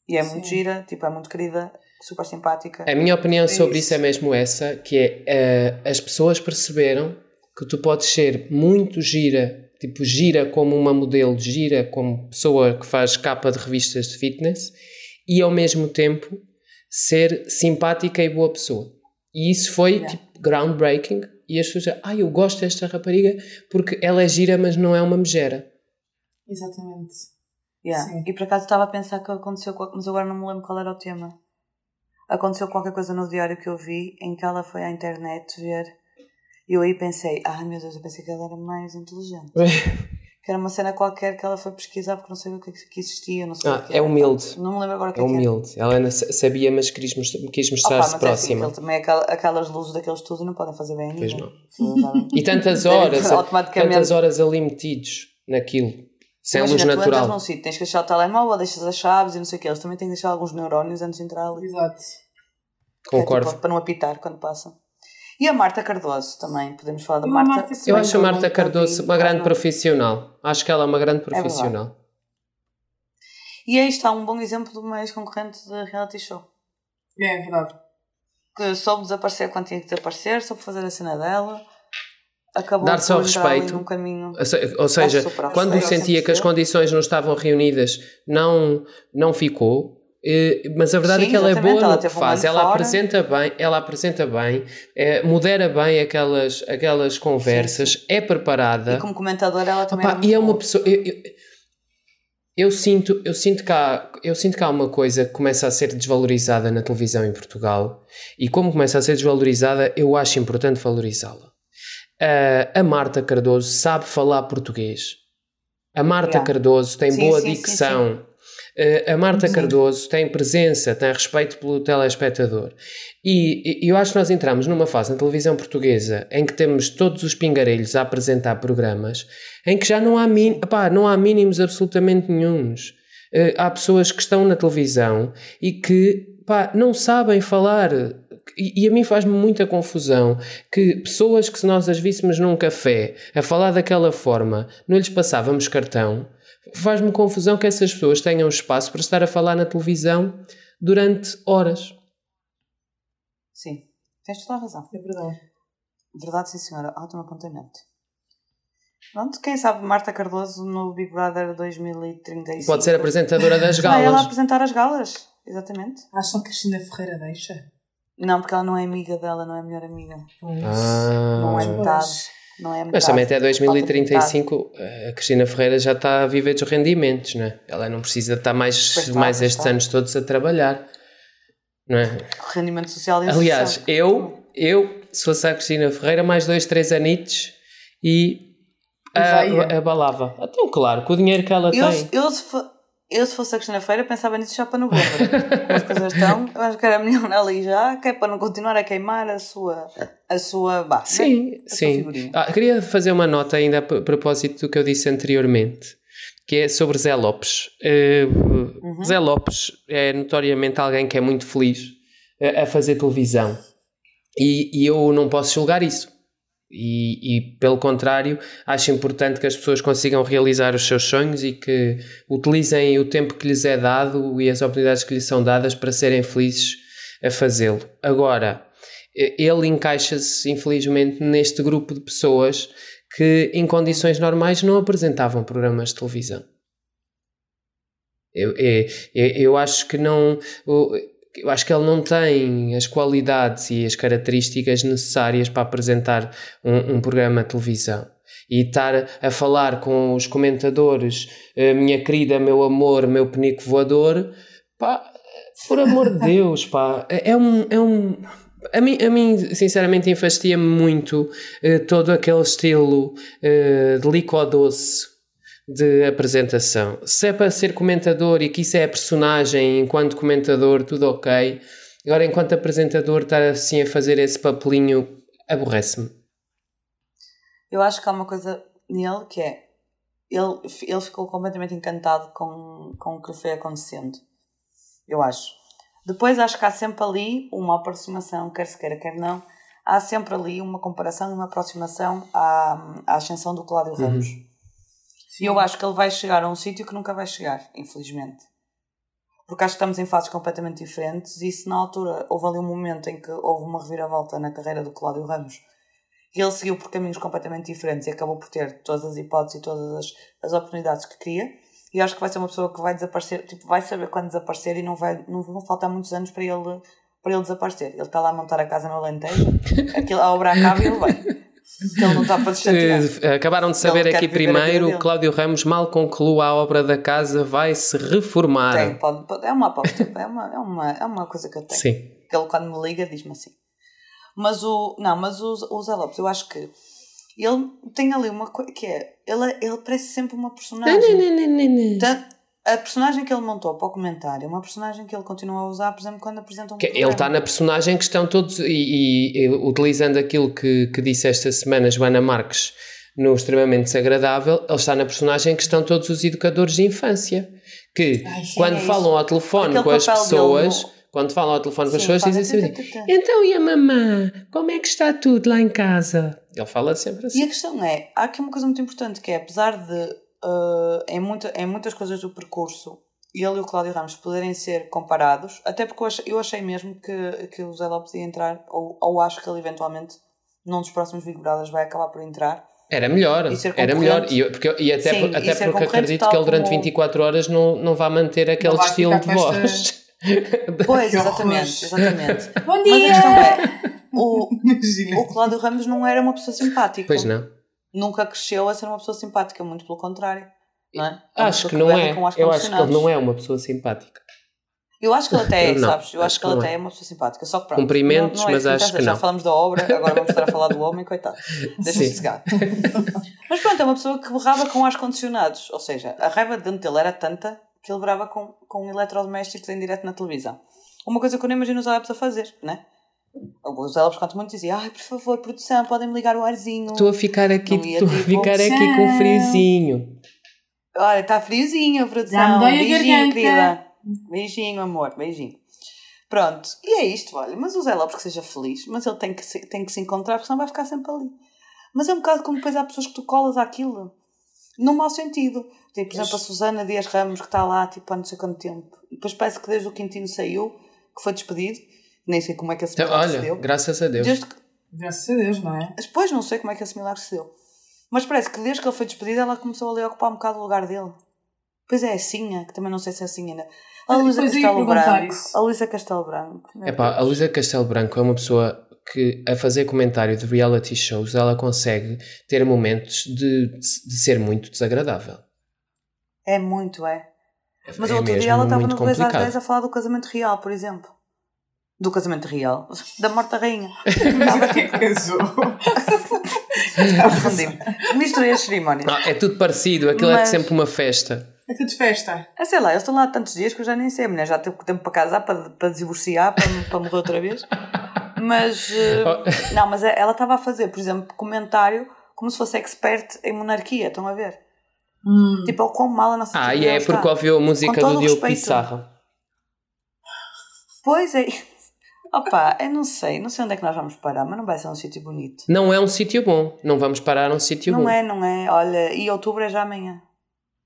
E é muito Sim. gira, tipo, é muito querida, super simpática. A minha opinião sobre isso. isso é mesmo essa, que é eh, as pessoas perceberam que tu podes ser muito gira, tipo gira como uma modelo, gira como pessoa que faz capa de revistas de fitness e ao mesmo tempo ser simpática e boa pessoa. E isso foi Yeah. tipo groundbreaking e as pessoas dizem, ah, eu gosto desta rapariga porque ela é gira mas não é uma megera. Exatamente. Yeah. Sim. E por acaso estava a pensar que aconteceu, mas agora não me lembro qual era o tema. Aconteceu qualquer coisa no diário que eu vi em que ela foi à internet ver. E eu aí pensei, ai meu Deus, eu pensei que ela era mais inteligente. Que era uma cena qualquer que ela foi pesquisar porque não sabia o que, é que existia. Não sei Ah, o que é humilde. Não me lembro agora o que É é que era. humilde. Ela não sa- sabia, mas quis, mostrar- mostrar-se mas é assim, próxima. também é aquela- aquelas luzes daqueles estudos não podem fazer bem a Pois não. E tantas horas, automaticamente- tantas horas ali metidos naquilo, sem Imagina, luz tu entras natural. num sítio, tens que deixar o telemóvel, deixas as chaves e não sei o que. Eles também têm que deixar alguns neurónios antes de entrar ali. Exato. Que é Concordo. tipo, para não apitar quando passa. E a Marta Cardoso também, podemos falar da Marta. Marta Eu acho a Marta Cardoso uma grande profissional. Acho que ela é uma grande verdade. profissional. E aí está um bom exemplo de uma ex-concorrente de reality show. É, é verdade. Que soube desaparecer quando tinha que desaparecer, soube fazer a cena dela, acabou Dar-se ao respeito. num caminho. Ou se- Ou seja, quando sentia que as condições não estavam reunidas, não, não ficou. Eh, Mas a verdade Sim, é que ela é boa ela no que faz. Ela fora. apresenta bem, ela apresenta bem, eh, modera bem aquelas, aquelas conversas, é preparada. E como comentadora ela também Opa, era e é uma boa. pessoa. Eu, eu, eu sinto, eu, sinto que há, eu sinto que há uma coisa que começa a ser desvalorizada na televisão em Portugal e, como começa a ser desvalorizada, eu acho importante valorizá-la. Ah, a Marta Cardoso sabe falar português. A Marta Yeah. Cardoso tem Sim, boa sim, sim, dicção. Ah, a Marta Sim. Cardoso tem presença, tem respeito pelo telespectador. E, e eu acho que nós entramos numa fase na televisão portuguesa em que temos todos os pingarelhos a apresentar programas em que já não há, min, não há mínimos absolutamente nenhuns. Eh, há pessoas que estão na televisão e que pá, não sabem falar. E, e a mim faz-me muita confusão que pessoas que se nós as víssemos num café a falar daquela forma, não lhes passávamos cartão, faz-me confusão que essas pessoas tenham espaço para estar a falar na televisão durante horas. Sim, tens toda a razão. É verdade. Verdade, sim, senhora. Ótimo apontamento. Pronto, quem sabe Marta Cardoso no Big Brother 2035. Pode ser apresentadora das Vai ela galas. apresentar as galas, exatamente. Acham que Cristina Ferreira deixa? Não, porque ela não é amiga dela, não é a melhor amiga. Ah. Não é Pois. metade. Não é. Mas também até Falta 2035 a Cristina Ferreira já está a viver dos rendimentos, né? Ela não precisa estar mais, Pois mais estes está. anos todos a trabalhar, não é? Rendimento social e Aliás, social. eu, eu, se fosse a Cristina Ferreira, mais dois, três anitos e E vai, a, abalava. Então, claro, com o dinheiro que ela Eu, tem. eu, se eu, se fosse a Cristina Feira, pensava nisso já para novembro. Como as coisas estão, eu acho que era melhor ali já, que é para não continuar a queimar a sua. A sua Sim, sua sim. Ah, queria fazer uma nota ainda a propósito do que eu disse anteriormente, que é sobre Zé Lopes. Eh, Uhum. Zé Lopes é notoriamente alguém que é muito feliz a, a fazer televisão e, e eu não posso julgar isso. E, e, pelo contrário, acho importante que as pessoas consigam realizar os seus sonhos e que utilizem o tempo que lhes é dado e as oportunidades que lhes são dadas para serem felizes a fazê-lo. Agora, ele encaixa-se, infelizmente, neste grupo de pessoas que, em condições normais, não apresentavam programas de televisão. Eu, eu, eu, eu acho que não. Eu, eu acho que ele não tem as qualidades e as características necessárias para apresentar um, um programa de televisão. E estar a falar com os comentadores, eh, minha querida, meu amor, meu penico voador, pá, por amor de Deus, pá, é um. É um a mim, a mim sinceramente, enfastia-me muito eh, todo aquele estilo eh, de licor doce de apresentação. Se é para ser comentador e que isso é a personagem enquanto comentador, tudo ok. Agora, enquanto apresentador, estar assim a fazer esse papelinho aborrece-me. Eu acho que há uma coisa nele que é. Ele, ele ficou completamente encantado com, com o que foi acontecendo. Eu acho. Depois acho que há sempre ali uma aproximação, quer se queira, quer não, há sempre ali uma comparação e uma aproximação à, à ascensão do Cláudio Ramos. E eu acho que ele vai chegar a um sítio que nunca vai chegar, infelizmente. Porque acho que estamos em fases completamente diferentes e se na altura houve ali um momento em que houve uma reviravolta na carreira do Cláudio Ramos e ele seguiu por caminhos completamente diferentes e acabou por ter todas as hipóteses e todas as, as oportunidades que queria. E acho que vai ser uma pessoa que vai desaparecer, tipo, vai saber quando desaparecer e não, vai, não vão faltar muitos anos para ele, para ele desaparecer. Ele está lá a montar a casa no Alentejo, aquilo, a obra acaba e ele vai. Ele não está para uh, Acabaram de saber aqui primeiro, Cláudio Ramos mal conclua a obra da casa, vai se reformar. Tem, pode, pode, é uma aposta, é uma, é, uma, é uma coisa que eu tenho. Sim. Que ele quando me liga diz-me assim. Mas o. Não, mas o, o Zé Lopes, eu acho que ele tem ali uma coisa que é. Ele, ele parece sempre uma personagem. Não, não, não, não, Tanto, a personagem que ele montou para o comentário é uma personagem que ele continua a usar, por exemplo, quando apresenta um que Ele está na personagem que estão todos. E, e, e, utilizando aquilo que, que disse esta semana Joana Marques no Extremamente Desagradável, ele está na personagem que estão todos os educadores de infância. Que Ai, sim, quando é falam ao telefone Aquele com as pessoas quando falam ao telefone com as pessoas, dizem assim: Então e a mamã? Como é que está tudo lá em casa? Ele fala sempre assim. E a questão é: há aqui uma coisa muito importante que é, apesar de uh, em, muita, em muitas coisas do percurso ele e o Cláudio Ramos poderem ser comparados, até porque eu achei, eu achei mesmo que, que o Zé Lopes ia entrar, ou, ou acho que ele eventualmente, num dos próximos Big Brothers, vai acabar por entrar. Era melhor, era melhor. E, porque, e até, Sim, até e porque acredito que ele durante como... 24 horas não, não vai manter aquele estilo de voz. Pois, exatamente, exatamente. Bom dia! Mas a questão é, o, o Cláudio Ramos não era uma pessoa simpática. Pois não. Nunca cresceu a ser uma pessoa simpática, muito pelo contrário. Não é? é acho que não é. Eu acho que ele não é uma pessoa simpática. Eu acho que ele até é, sabes? Eu acho, acho que, que ele até é. é uma pessoa simpática. Só que pronto. Cumprimentos, não, não é mas acho que não. Já falamos da obra, agora vamos estar a falar do homem, coitado. Deixa-me cegar. mas pronto, é uma pessoa que berrava com ar-condicionados. Ou seja, a raiva dentro dele era tanta que ele brava com, com eletrodomésticos em direto na televisão. Uma coisa que eu nem imagino os Alps a fazer, né? Os Alps, quanto muito, dizia ai, por favor, produção, podem-me ligar o arzinho. Estou a ficar aqui, estou a ficar aqui com friozinho. Olha, está friozinho, produção. Beijinho, querida. Beijinho, amor, beijinho. Pronto, e é isto, olha. Mas o Zé Lopes que seja feliz, mas ele tem que se, tem que se encontrar, porque senão vai ficar sempre ali. Mas é um bocado como depois há pessoas que tu colas àquilo, no mau sentido. Tipo, por exemplo, a Susana Dias Ramos, que está lá tipo, há não sei quanto tempo. E depois parece que desde o Quintino saiu, que foi despedido, nem sei como é que esse milagre então, Olha, se deu. graças a Deus. Desde que... Graças a Deus, não é? Depois não sei como é que esse milagre se deu. Mas parece que desde que ele foi despedido, ela começou ali a ocupar um bocado o lugar dele. Pois é, a Sinha, que também não sei se é assim ainda. A Luísa Castelo Branco. A Luísa Castelo Branco. Epá, a Luísa Castelo Branco é uma pessoa que a fazer comentário de reality shows ela consegue ter momentos de, de ser muito desagradável. É muito, é. Mas é outro dia ela estava no 2 às 10 a falar do casamento real, por exemplo. Do casamento real. Da morte da rainha. Estava tipo. casou? Misturei as cerimónias. Ah, é tudo parecido, aquilo Mas... é sempre uma festa. É tudo festa. É, sei lá, eles estão lá há tantos dias que eu já nem sei. A mulher já teve tempo para casar, para, para divorciar, para, para morrer outra vez. Mas. Uh, não, mas ela estava a fazer, por exemplo, comentário como se fosse expert em monarquia, estão a ver? Hum. Tipo, o quão mal a nossa Ah, e é está. porque ouviu a música do Diogo Pissarra. Pois é. Opa, eu não sei, não sei onde é que nós vamos parar, mas não vai ser um sítio bonito. Não é um sítio bom, não vamos parar num sítio bom. Não é, não é. Olha, e outubro é já amanhã.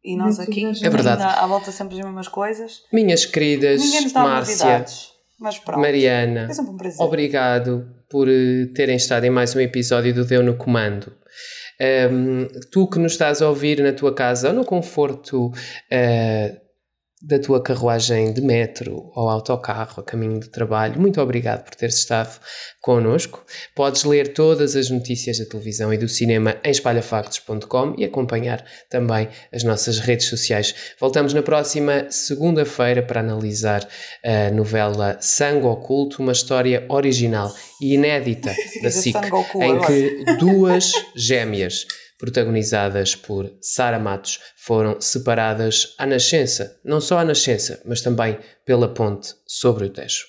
E nós Muito aqui, é verdade. à volta sempre as mesmas coisas. Minhas queridas, Márcia, mas pronto, Mariana, é um prazer. obrigado por eh, terem estado em mais um episódio do Deu no Comando. Um, tu que nos estás a ouvir na tua casa ou no conforto uh, da tua carruagem de metro ou autocarro a caminho do trabalho, muito obrigado por teres estado connosco. Podes ler todas as notícias da televisão e do cinema em espalhafactos.com e acompanhar também as nossas redes sociais. Voltamos na próxima segunda-feira para analisar a novela Sangue Oculto, uma história original e inédita da SIC, em que duas gêmeas protagonizadas por Sara Matos, foram separadas à nascença, não só à nascença, mas também pela ponte sobre o Tejo.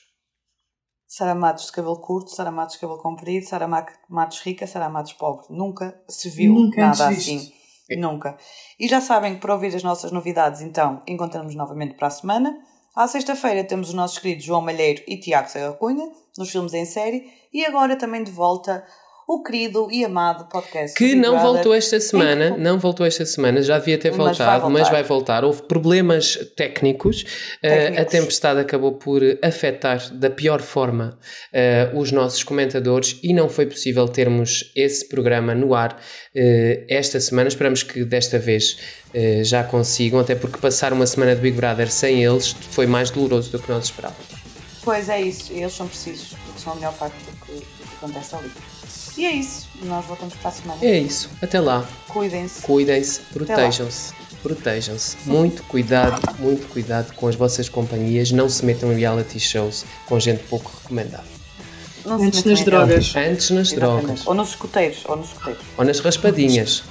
Sara Matos de cabelo curto, Sara Matos de cabelo comprido, Sara Matos rica, Sara Matos pobre. Nunca se viu Nunca nada assim. visto. Nunca. E já sabem que para ouvir as nossas novidades, então, encontramos novamente para a semana. À sexta-feira temos os nossos queridos João Malheiro e Tiago Serra Cunha, nos filmes em série. E agora também de volta o querido e amado podcast. Que não Brother. voltou esta semana, Em que- não voltou esta semana, já devia ter Mas vai voltado, mas vai voltar. Houve problemas técnicos, eh, Técnicos. a tempestade acabou por afetar da pior forma eh, os nossos comentadores e não foi possível termos esse programa no ar eh, esta semana. Esperamos que desta vez já consigam, até porque passar uma semana de Big Brother sem eles foi mais doloroso do que nós esperávamos. Pois é isso, eles são precisos, porque são a melhor parte do que, do que acontece ali. E é isso, nós voltamos para a semana. É isso, até lá. Cuidem-se. Cuidem-se, protejam-se, protejam-se. Muito cuidado, muito cuidado com as vossas companhias. Não se metam em reality shows com gente pouco recomendável. Não Antes nas drogas. Antes nas Exatamente. drogas Ou nos escuteiros, ou nos escuteiros. ou nas raspadinhas.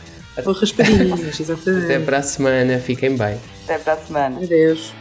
Ou raspadinhas, exatamente. Até para a semana, fiquem bem. Até para a semana. Adeus.